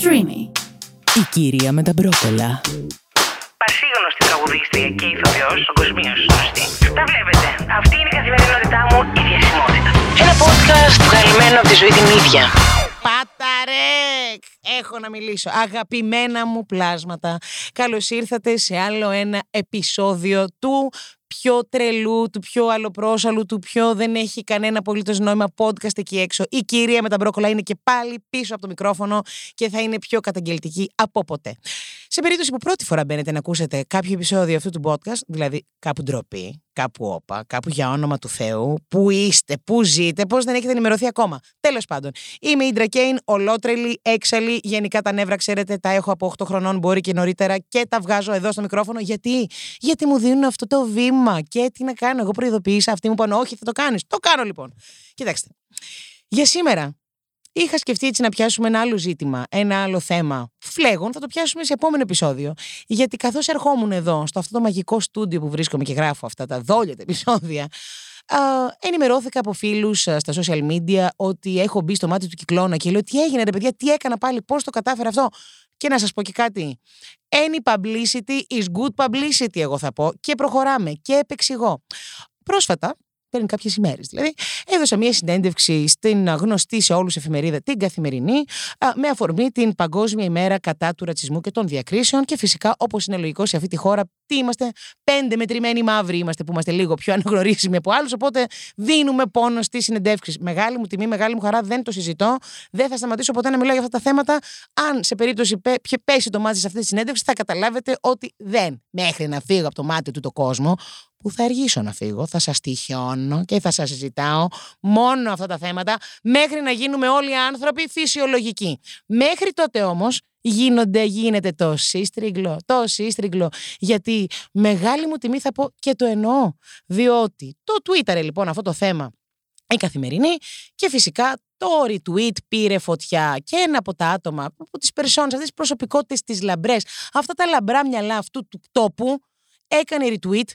Streamy. Η κυρία με τα μπρόκολα. Πασίγνωστη τραγουδίστρια και ηθοποιός, παγκοσμίω γνωστή. Τα βλέπετε. Αυτή είναι η καθημερινότητά μου, η διασημότητα. Ένα podcast βγαλμένο από τη ζωή την ίδια. Παταρέκ! Έχω να μιλήσω. Αγαπημένα μου πλάσματα. Καλώς ήρθατε σε άλλο ένα επεισόδιο του πιο τρελού, του πιο αλλοπρόσαλου, του πιο δεν έχει κανένα απολύτως νόημα podcast εκεί έξω. Η κυρία με τα μπρόκολα είναι και πάλι πίσω από το μικρόφωνο και θα είναι πιο καταγγελτική από ποτέ. Σε περίπτωση που πρώτη φορά μπαίνετε να ακούσετε κάποιο επεισόδιο αυτού του podcast, δηλαδή κάπου ντροπή, κάπου όπα, κάπου για όνομα του Θεού, που είστε, που ζείτε, πώς δεν έχετε ενημερωθεί ακόμα. Τέλος πάντων, είμαι η Ντρακέιν, ολότρελη, έξαλλη. Γενικά τα νεύρα, ξέρετε, τα έχω από 8 χρονών, μπορεί και νωρίτερα και τα βγάζω εδώ στο μικρόφωνο. Γιατί, Γιατί μου δίνουν αυτό το βήμα. Και τι να κάνω, εγώ προειδοποίησα, αυτοί μου είπαν, Όχι, θα το κάνεις. Το κάνω λοιπόν. Κοιτάξτε. Για σήμερα Είχα σκεφτεί έτσι να πιάσουμε ένα άλλο ζήτημα, ένα άλλο θέμα. Φλέγον, θα το πιάσουμε σε επόμενο επεισόδιο. Γιατί καθώς ερχόμουν εδώ, στο αυτό το μαγικό στούντιο που βρίσκομαι και γράφω αυτά τα δόλια τα επεισόδια, α, ενημερώθηκα από φίλους στα social media ότι έχω μπει στο μάτι του κυκλώνα και λέω τι έγινε ρε παιδιά, τι έκανα πάλι, πώς το κατάφερα αυτό; Και να σας πω και κάτι. Any publicity is good publicity, εγώ θα πω. Και προχωράμε και επεξηγώ. Πρόσφατα, πριν κάποιες ημέρες δηλαδή, έδωσα μια συνέντευξη στην γνωστή σε όλους εφημερίδα την καθημερινή, με αφορμή την Παγκόσμια ημέρα κατά του ρατσισμού και των διακρίσεων. Και φυσικά, όπως είναι λογικό σε αυτή τη χώρα, τι είμαστε, πέντε μετρημένοι μαύροι είμαστε που είμαστε λίγο πιο αναγνωρίσιμοι από άλλους. Οπότε δίνουμε πόνο στις συνεντεύξεις. Μεγάλη μου τιμή, μεγάλη μου χαρά, δεν το συζητώ. Δεν θα σταματήσω ποτέ να μιλάω για αυτά τα θέματα. Αν σε περίπτωση πέσει το μάτι σε αυτή τη συνέντευξη, θα καταλάβετε ότι δεν μέχρι να φύγω από το μάτι του το κόσμο που θα αργήσω να φύγω, θα σας τυχιώνω και θα σας συζητάω μόνο αυτά τα θέματα μέχρι να γίνουμε όλοι άνθρωποι φυσιολογικοί. Μέχρι τότε όμως γίνονται, γίνεται το σύστριγγλο, το σύστριγγλο, γιατί μεγάλη μου τιμή θα πω και το εννοώ, διότι το Twitter λοιπόν αυτό το θέμα η καθημερινή και φυσικά το retweet πήρε φωτιά και ένα από τα άτομα, από τις περσόνες, αυτές τις προσωπικότητες, τις λαμπρές, αυτά τα λαμπρά μυαλά αυτού του τόπου έκανε retweet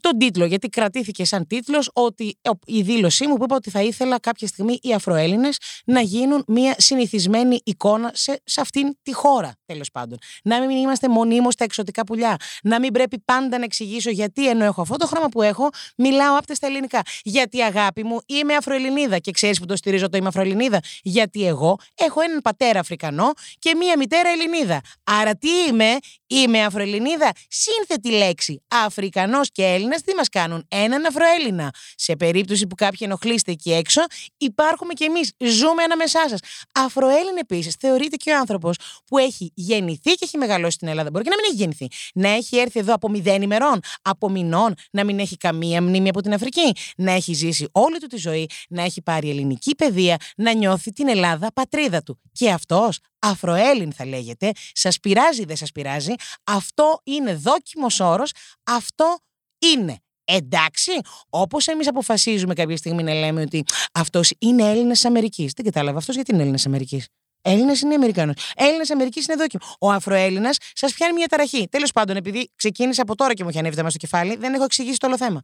τον τίτλο, γιατί κρατήθηκε σαν τίτλος ότι η δήλωσή μου που είπα ότι θα ήθελα κάποια στιγμή οι Αφροέλληνες να γίνουν μια συνηθισμένη εικόνα σε, σε αυτήν τη χώρα, τέλος πάντων. Να μην είμαστε μονίμως στα εξωτικά πουλιά. Να μην πρέπει πάντα να εξηγήσω γιατί ενώ έχω αυτό το χρώμα που έχω, μιλάω άπτες στα ελληνικά. Γιατί αγάπη μου είμαι Αφροελληνίδα και ξέρεις που το στηρίζω το είμαι Αφροελληνίδα. Γιατί εγώ έχω έναν πατέρα Αφρικανό και μία μητέρα Ελληνίδα. Άρα τι είμαι, είμαι Αφροελληνίδα. Σύνθετη λέξη. Αφρικανός και Έλληνα τι μας κάνουν, έναν Αφροέλληνα. Σε περίπτωση που κάποιοι ενοχλείστε εκεί έξω, υπάρχουμε κι εμείς. Ζούμε ανάμεσά σας. Αφροέλλην επίσης θεωρείται και ο άνθρωπος που έχει γεννηθεί και έχει μεγαλώσει στην Ελλάδα. Μπορεί και να μην έχει γεννηθεί. Να έχει έρθει εδώ από μηδέν ημερών, από μηνών, να μην έχει καμία μνήμη από την Αφρική. Να έχει ζήσει όλη του τη ζωή, να έχει πάρει ελληνική παιδεία, να νιώθει την Ελλάδα πατρίδα του. Και αυτός Αφροέλλην θα λέγεται, σας πειράζει ή δεν σας πειράζει, αυτό είναι δόκιμος όρος, αυτό είναι. Εντάξει, όπως εμείς αποφασίζουμε κάποια στιγμή να λέμε ότι αυτός είναι Έλληνας Αμερικής. Δεν κατάλαβα αυτός γιατί είναι Έλληνας Αμερικής. Έλληνας είναι Αμερικανό. Έλληνας Αμερικής είναι δόκιμο. Ο Αφροέλληνας σας πιάνει μια ταραχή. Τέλος πάντων, επειδή ξεκίνησε από τώρα και μου έχει ανέβει στο κεφάλι, δεν έχω εξηγήσει το όλο θέμα.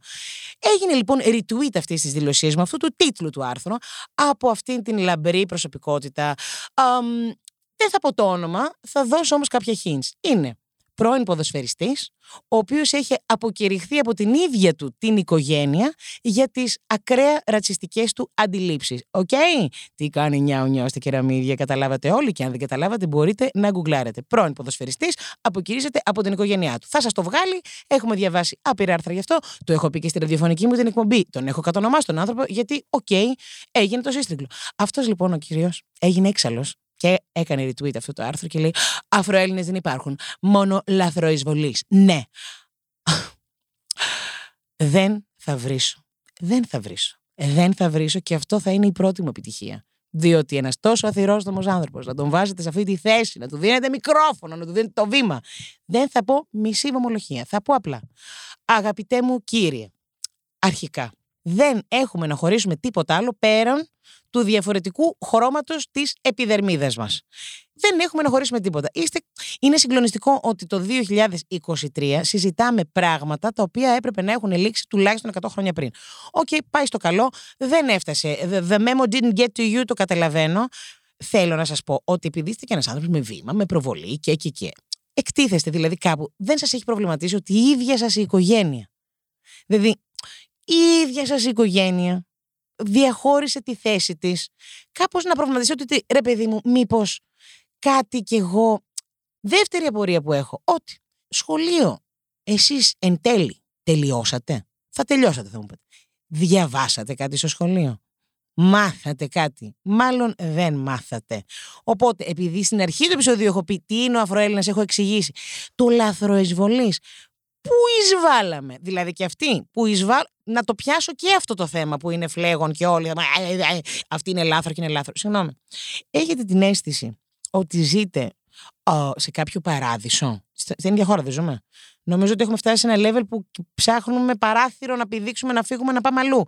Έγινε λοιπόν retweet αυτής της δηλωσίας μου, αυτού του τίτλου του άρθρου, από αυτήν την λαμπρή προσωπικότητα. Um, δεν θα πω το όνομα, θα δώσω όμως κάποια hints. Είναι πρώην ποδοσφαιριστής, ο οποίος έχει αποκηρυχθεί από την ίδια του την οικογένεια για τις ακραία ρατσιστικές του αντιλήψεις. Οκ, τι κάνει νιάου νιάου στα κεραμίδια, καταλάβατε όλοι και αν δεν καταλάβατε μπορείτε να γκουγκλάρετε. Πρώην ποδοσφαιριστής αποκηρύσσεται από την οικογένειά του. Θα σας το βγάλει, έχουμε διαβάσει άπειρα άρθρα γι' αυτό, το έχω πει και στη ραδιοφωνική μου την εκπομπή, τον έχω κατονομάσει τον άνθρωπο γιατί, οκ, έγινε το σύστριγκλο. Αυτός λοιπόν ο κύριος έγινε έξαλλος και έκανε retweet αυτό το άρθρο και λέει Αφροέλληνες δεν υπάρχουν, μόνο λαθροεισβολείς. Ναι. δεν θα βρίσω. Δεν θα βρίσω. Δεν θα βρίσω και αυτό θα είναι η πρώτη μου επιτυχία. Διότι ένας τόσο αθυρόστομος άνθρωπος, να τον βάζετε σε αυτή τη θέση, να του δίνετε μικρόφωνο, να του δίνετε το βήμα. Δεν θα πω μισή βομολογία. Θα πω απλά. Αγαπητέ μου κύριε, αρχικά, δεν έχουμε να χωρίσουμε τίποτα άλλο πέραν του διαφορετικού χρώματος της επιδερμίδας μας. Δεν έχουμε να χωρίσουμε τίποτα. Είστε... Είναι συγκλονιστικό ότι το 2023 συζητάμε πράγματα τα οποία έπρεπε να έχουν λήξει τουλάχιστον 100 χρόνια πριν. OK, okay, πάει στο καλό, δεν έφτασε. The memo didn't get to you, το καταλαβαίνω. θέλω να σας πω ότι επειδή είστε και ένας άνθρωπος με βήμα, με προβολή και και και. Εκτίθεστε δηλαδή κάπου. Δεν σας έχει προβληματίσει ότι η ίδια σας η οικογένεια. Δηλαδή, η ίδια σας η οικογένεια διαχώρισε τη θέση της. Κάπως να προβληματίσει ότι ρε παιδί μου, μήπως κάτι κι εγώ. Δεύτερη απορία που έχω, ότι σχολείο, εσείς εν τέλει τελειώσατε; Θα τελειώσατε θα μου πείτε. Διαβάσατε κάτι στο σχολείο; Μάθατε κάτι; Μάλλον δεν μάθατε. Οπότε, επειδή στην αρχή του επεισοδίου έχω πει τι είναι ο Αφροέλληνας, έχω εξηγήσει το λαθροεσβολή. Πού εισβάλαμε, δηλαδή και αυτοί που εισβάλ... Να το πιάσω και αυτό το θέμα που είναι φλέγον και όλοι. Αυτή είναι λάθρο και είναι λάθρο. Συγγνώμη. Έχετε την αίσθηση ότι ζείτε σε κάποιο παράδεισο; Στην ίδια χώρα δεν ζούμε. Νομίζω ότι έχουμε φτάσει σε ένα level που ψάχνουμε παράθυρο να πηδήξουμε, να φύγουμε, να πάμε αλλού.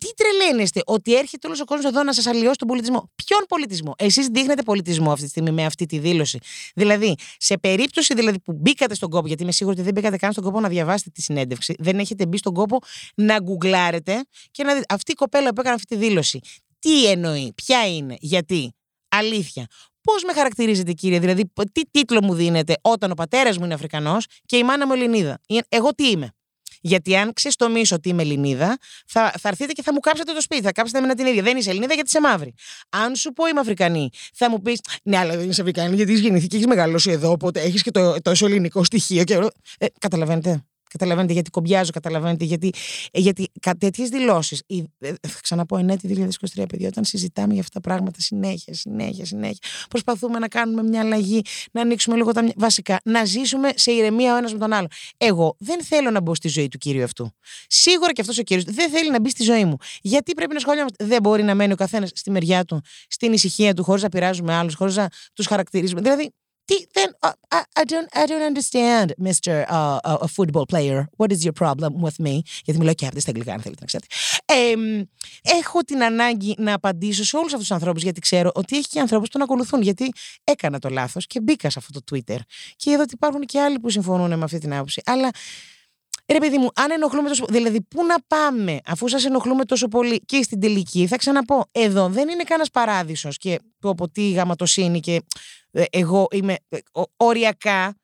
Τι τρελαίνεστε, ότι έρχεται όλος ο κόσμος εδώ να σας αλλοιώσει τον πολιτισμό; Ποιον πολιτισμό; Εσείς δείχνετε πολιτισμό αυτή τη στιγμή με αυτή τη δήλωση. Δηλαδή, σε περίπτωση δηλαδή που μπήκατε στον κόπο, γιατί είμαι σίγουρη ότι δεν μπήκατε καν στον κόπο να διαβάσετε τη συνέντευξη, δεν έχετε μπει στον κόπο να γκουγκλάρετε και να δείτε αυτή η κοπέλα που έκανε αυτή τη δήλωση. Τι εννοεί, ποια είναι, γιατί; Αλήθεια. Πώς με χαρακτηρίζετε, κύριε, δηλαδή, τι τίτλο μου δίνετε όταν ο πατέρας μου είναι Αφρικανός και η μάνα μου Ελληνίδα; Εγώ τι είμαι; Γιατί αν ξεστομίσω ότι είμαι Ελληνίδα, θα, θα έρθετε και θα μου κάψετε το σπίτι, θα κάψετε με την ίδια. Δεν είσαι Ελληνίδα γιατί είσαι μαύρη. Αν σου πω είμαι Αφρικανή, θα μου πεις Ναι, αλλά δεν είσαι Αφρικανή γιατί έχει γεννηθεί και έχεις μεγαλώσει εδώ, οπότε έχεις και το τόσο ελληνικό στοιχείο. Και... Ε, καταλαβαίνετε. Καταλαβαίνετε γιατί κομπιάζω, καταλαβαίνετε γιατί, ε, γιατί τέτοιες δηλώσεις. Ε, θα ξαναπώ ενέτη 2023, παιδιά, όταν συζητάμε για αυτά τα πράγματα συνέχεια, συνέχεια, συνέχεια. Προσπαθούμε να κάνουμε μια αλλαγή, να ανοίξουμε λίγο τα βασικά, να ζήσουμε σε ηρεμία ο ένας με τον άλλο. Εγώ δεν θέλω να μπω στη ζωή του κύριου αυτού. Σίγουρα και αυτός ο κύριος δεν θέλει να μπει στη ζωή μου. Γιατί πρέπει να σχολιάζουμε. Δεν μπορεί να μένει ο καθένας στη μεριά του, στην ησυχία του, χωρίς να πειράζουμε άλλους, χωρίς να τους χαρακτηρίζουμε. Δηλαδή, τι, δεν, I, I, don't, I don't understand, Mr. Uh, uh, a football player. What is your problem with me? Γιατί μιλάω και αυτή στα αγγλικά, αν θέλετε να ξέρετε. Ε, έχω την ανάγκη να απαντήσω σε όλους αυτούς τους ανθρώπους, γιατί ξέρω ότι έχει και ανθρώπους που τον ακολουθούν. Γιατί έκανα το λάθος και μπήκα σε αυτό το Twitter. Και είδα ότι υπάρχουν και άλλοι που συμφωνούν με αυτή την άποψη. Αλλά Ρε παιδί μου, αν ενοχλούμε τόσο πολύ. Δηλαδή, πού να πάμε, αφού σας ενοχλούμε τόσο πολύ και στην τελική, θα ξαναπώ. Εδώ δεν είναι κανένας παράδεισος και το από τι γαματοσύνη και ε, εγώ είμαι ε, οριακά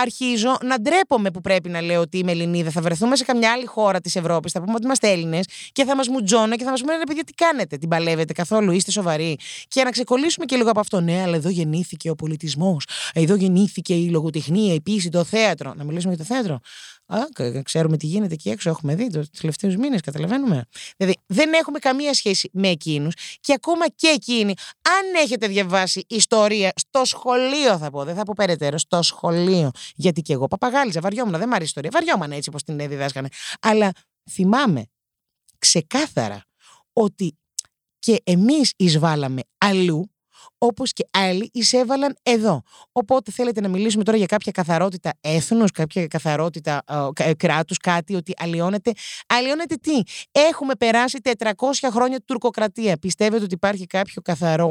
αρχίζω να ντρέπομαι που πρέπει να λέω ότι είμαι Ελληνίδα. Θα βρεθούμε σε καμιά άλλη χώρα της Ευρώπης, θα πούμε ότι είμαστε Έλληνες και θα μας μουτζώνε και θα μας πούνε ρε παιδιά, τι κάνετε, την παλεύετε καθόλου, είστε σοβαροί. Και να ξεκολλήσουμε και λίγο από αυτό. Ναι, αλλά εδώ γεννήθηκε ο πολιτισμός, εδώ γεννήθηκε η λογοτεχνία, η πίση, το θέατρο. Να μιλήσουμε για το θέατρο. Α, ξέρουμε τι γίνεται εκεί έξω, έχουμε δει τους τελευταίους μήνες, καταλαβαίνουμε. Δηλαδή, δεν έχουμε καμία σχέση με εκείνους και ακόμα και εκείνοι, αν έχετε διαβάσει ιστορία στο σχολείο, θα πω, δεν θα πω περαιτέρω, στο σχολείο. Γιατί και εγώ παπαγάλιζα, βαριόμουν, δεν μου αρέσει η ιστορία, βαριόμουν έτσι όπως την διδάσκανε. Αλλά θυμάμαι ξεκάθαρα ότι και εμείς εισβάλαμε αλλού όπως και άλλοι εισέβαλαν εδώ. Οπότε θέλετε να μιλήσουμε τώρα για κάποια καθαρότητα έθνους, κάποια καθαρότητα ε, κράτους, κάτι ότι αλλοιώνεται. Αλλοιώνεται τι; Έχουμε περάσει 400 χρόνια τουρκοκρατία. Πιστεύετε ότι υπάρχει κάποιο καθαρό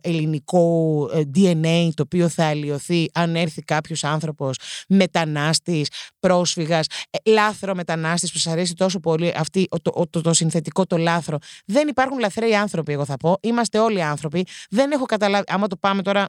ελληνικό ε, DNA το οποίο θα αλλοιωθεί αν έρθει κάποιος άνθρωπος μετανάστης, πρόσφυγας, ε, λάθρο μετανάστης που σας αρέσει τόσο πολύ αυτή, το, το, το, συνθετικό το λάθρο. Δεν υπάρχουν λαθρέοι άνθρωποι εγώ θα πω, είμαστε όλοι άνθρωποι. Δεν έχω καταλάβει, άμα το πάμε τώρα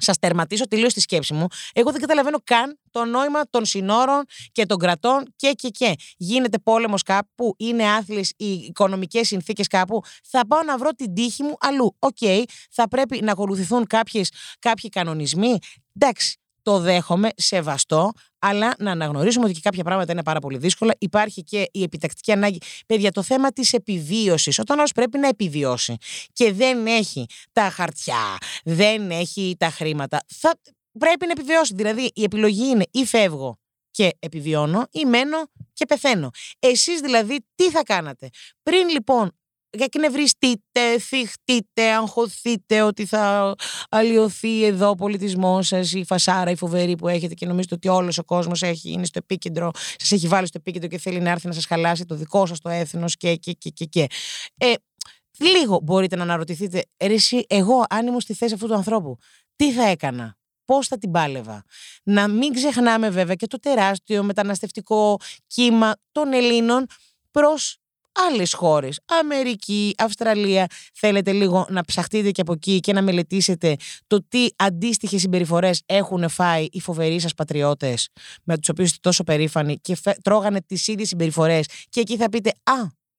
σας τερματίσω τελείω τη σκέψη μου. Εγώ δεν καταλαβαίνω καν το νόημα των συνόρων και των κρατών και και και. Γίνεται πόλεμος κάπου, είναι άθλιες οι οικονομικές συνθήκες κάπου. Θα πάω να βρω την τύχη μου αλλού. OK, okay, θα πρέπει να ακολουθηθούν κάποιες, κάποιοι κανονισμοί. Εντάξει, το δέχομαι, σεβαστό, αλλά να αναγνωρίσουμε ότι και κάποια πράγματα είναι πάρα πολύ δύσκολα. Υπάρχει και η επιτακτική ανάγκη. Παιδιά, το θέμα της επιβίωσης. Όταν άλλος πρέπει να επιβιώσει και δεν έχει τα χαρτιά, δεν έχει τα χρήματα, θα πρέπει να επιβιώσει. Δηλαδή, η επιλογή είναι ή φεύγω και επιβιώνω ή μένω και πεθαίνω. Εσείς δηλαδή τι θα κάνατε; Πριν λοιπόν εκνευριστείτε, θυχτείτε, αγχωθείτε ότι θα αλλοιωθεί εδώ ο πολιτισμός σας, η φασάρα, η φοβερή που έχετε και νομίζετε ότι όλος ο κόσμος είναι στο επίκεντρο, σας έχει βάλει στο επίκεντρο και θέλει να έρθει να σας χαλάσει το δικό σας το έθνος και, και, και, και, και. Ε, λίγο μπορείτε να αναρωτηθείτε, εσύ, εγώ αν ήμουν στη θέση αυτού του ανθρώπου, τι θα έκανα. Πώς θα την πάλευα. Να μην ξεχνάμε βέβαια και το τεράστιο μεταναστευτικό κύμα των Ελλήνων προς άλλες χώρες, Αμερική, Αυστραλία, θέλετε λίγο να ψαχτείτε και από εκεί και να μελετήσετε το τι αντίστοιχες συμπεριφορές έχουν φάει οι φοβεροί σας πατριώτες με τους οποίους είστε τόσο περήφανοι και φε- τρώγανε τις ίδιες συμπεριφορές και εκεί θα πείτε «Α,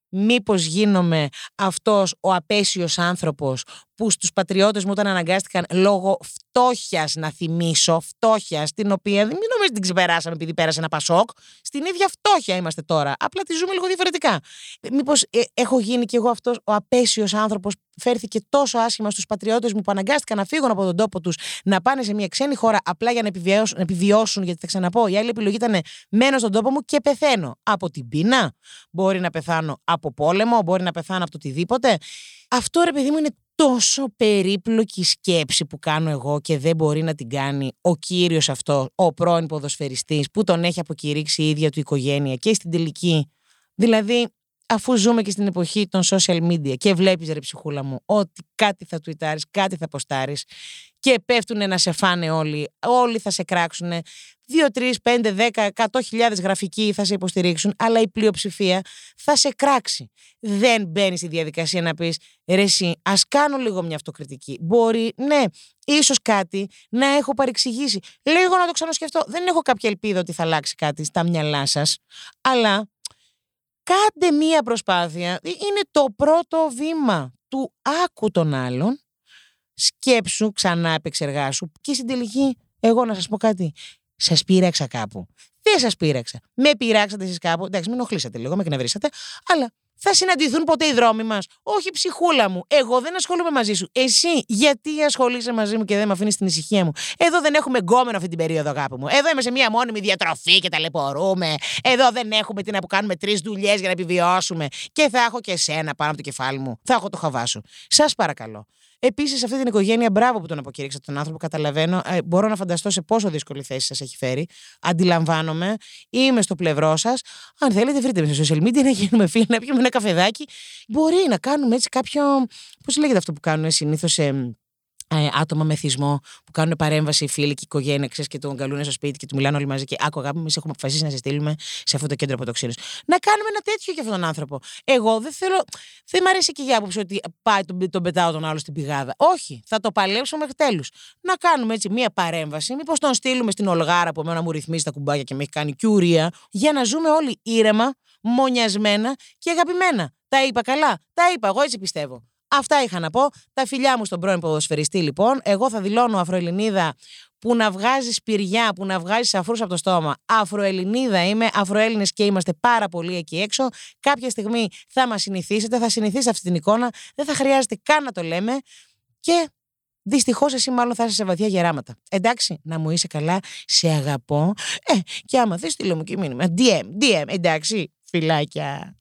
μήπως γίνομαι αυτός ο απέσιος άνθρωπος που στους πατριώτες μου όταν αναγκάστηκαν λόγω φτώχειας να θυμίσω, φτώχεια την οποία δεν μην νομίζετε την ξεπεράσαμε επειδή πέρασε ένα πασόκ, στην ίδια φτώχεια είμαστε τώρα, απλά τη ζούμε λίγο διαφορετικά. Μήπως ε, έχω γίνει κι εγώ αυτός ο απέσιος άνθρωπος φέρθηκε τόσο άσχημα στους πατριώτες μου που αναγκάστηκαν να φύγουν από τον τόπο τους να πάνε σε μια ξένη χώρα απλά για να επιβιώσουν, να επιβιώσουν γιατί θα ξαναπώ η άλλη επιλογή ήταν μένω στον τόπο μου και πεθαίνω από την πείνα, μπορεί να πεθάνω από πόλεμο, μπορεί να πεθάνω από το οτιδήποτε. Αυτό ρε παιδί μου είναι τόσο περίπλοκη σκέψη που κάνω εγώ και δεν μπορεί να την κάνει ο κύριος αυτό, ο πρώην ποδοσφαιριστής που τον έχει αποκηρύξει η ίδια του οικογένεια και στην τελική. Δηλαδή, αφού ζούμε και στην εποχή των social media και βλέπεις ρε ψυχούλα μου ότι κάτι θα τουιτάρεις, κάτι θα ποστάρεις και πέφτουν να σε φάνε όλοι, όλοι θα σε κράξουν, 2, 3, 5, 10, 100 χιλιάδες γραφικοί θα σε υποστηρίξουν, αλλά η πλειοψηφία θα σε κράξει. Δεν μπαίνει στη διαδικασία να πεις ρε εσύ, ας κάνω λίγο μια αυτοκριτική. Μπορεί, ναι, ίσως κάτι να έχω παρεξηγήσει. Λίγο να το ξανασκεφτώ. Δεν έχω κάποια ελπίδα ότι θα αλλάξει κάτι στα μυαλά σας, αλλά κάντε μία προσπάθεια. Είναι το πρώτο βήμα του άκου των άλλων, σκέψου, ξανά επεξεργάσου και στην τελική, εγώ να σας πω κάτι, σας πείραξα κάπου. Δεν σας πείραξα. Με πειράξατε εσείς κάπου, εντάξει μην οχλήσατε λίγο, με εκνευρίσατε, αλλά θα συναντηθούν ποτέ οι δρόμοι μας. Όχι ψυχούλα μου, εγώ δεν ασχολούμαι μαζί σου. Εσύ γιατί ασχολείσαι μαζί μου και δεν με αφήνεις στην ησυχία μου; Εδώ δεν έχουμε γκόμενο αυτή την περίοδο, αγάπη μου. Εδώ είμαι σε μία μόνιμη διατροφή και ταλαιπωρούμε. Εδώ δεν έχουμε τι να που κάνουμε τρεις δουλειές για να επιβιώσουμε. Και θα έχω και εσένα πάνω από το κεφάλι μου. Θα έχω το χαβά σου. Σας παρακαλώ. Επίσης, σε αυτή την οικογένεια, μπράβο που τον αποκηρύξατε τον άνθρωπο. Καταλαβαίνω. Ε, μπορώ να φανταστώ σε πόσο δύσκολη θέση σας έχει φέρει. Αντιλαμβάνομαι. Είμαι στο πλευρό σας. Αν θέλετε, βρείτε με στα social media να γίνουμε φίλοι, να πιούμε ένα καφεδάκι. Μπορεί να κάνουμε έτσι κάποιο. Πώς λέγεται αυτό που κάνουν συνήθως ε, άτομα με θυσμό που κάνουν παρέμβαση φίλοι και οικογένεια ξέρεις, και τον καλούν στο σπίτι και του μιλάνε όλοι μαζί και άκου αγάπη, εμεί έχουμε αποφασίσει να σε στείλουμε σε αυτό το κέντρο αποτοξίνωσης. Να κάνουμε ένα τέτοιο για αυτόν τον άνθρωπο. Εγώ δεν θέλω. Δεν μ' αρέσει και η άποψη ότι πάει τον, τον πετάω τον άλλο στην πηγάδα. Όχι, θα το παλέψω μέχρι τέλους. Να κάνουμε έτσι μία παρέμβαση. Μήπως τον στείλουμε στην Ολγάρα που εμένα μου ρυθμίζει τα κουμπάκια και με έχει κάνει κιουρία, για να ζούμε όλοι ήρεμα, μονιασμένα και αγαπημένα. Τα είπα καλά. Τα είπα, εγώ έτσι πιστεύω. Αυτά είχα να πω. Τα φιλιά μου στον πρώην ποδοσφαιριστή, λοιπόν. Εγώ θα δηλώνω Αφροελληνίδα που να βγάζεις σπηριά, που να βγάζεις αφρούς από το στόμα. Αφροελληνίδα είμαι, Αφροέλληνες και είμαστε πάρα πολύ εκεί έξω. Κάποια στιγμή θα μας συνηθίσετε, θα συνηθίσετε αυτή την εικόνα. Δεν θα χρειάζεται καν να το λέμε. Και Δυστυχώς εσύ μάλλον θα είσαι σε βαθιά γεράματα. Εντάξει, να μου είσαι καλά, σε αγαπώ. Ε, και άμα θες, στείλω μου και μήνυμα. DM, DM, εντάξει, φιλάκια.